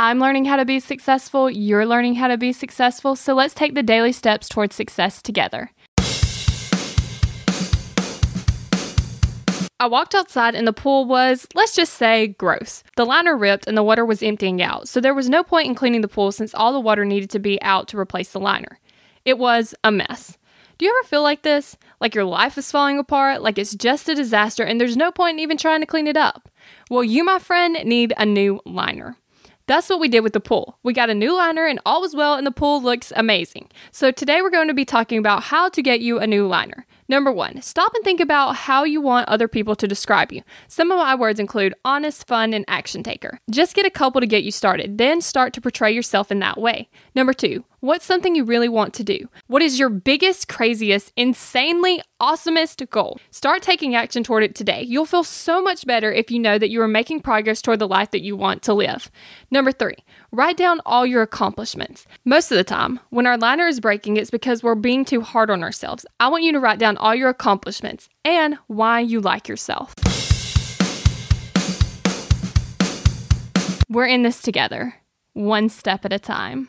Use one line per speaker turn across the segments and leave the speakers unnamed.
I'm learning how to be successful, you're learning how to be successful, so let's take the daily steps towards success together. I walked outside and the pool was, let's just say, gross. The liner ripped and the water was emptying out, so there was no point in cleaning the pool since all the water needed to be out to replace the liner. It was a mess. Do you ever feel like this? Like your life is falling apart, like it's just a disaster and there's no point in even trying to clean it up? Well, you, my friend, need a new liner. That's what we did with the pool. We got a new liner and all was well, and the pool looks amazing. So, today we're going to be talking about how to get you a new liner. Number one, stop and think about how you want other people to describe you. Some of my words include honest, fun, and action taker. Just get a couple to get you started, then start to portray yourself in that way. Number two, what's something you really want to do? What is your biggest, craziest, insanely awesomest goal? Start taking action toward it today. You'll feel so much better if you know that you are making progress toward the life that you want to live. Number three, write down all your accomplishments. Most of the time, when our liner is breaking, it's because we're being too hard on ourselves. I want you to write down all your accomplishments and why you like yourself. We're in this together, one step at a time.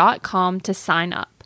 to sign up.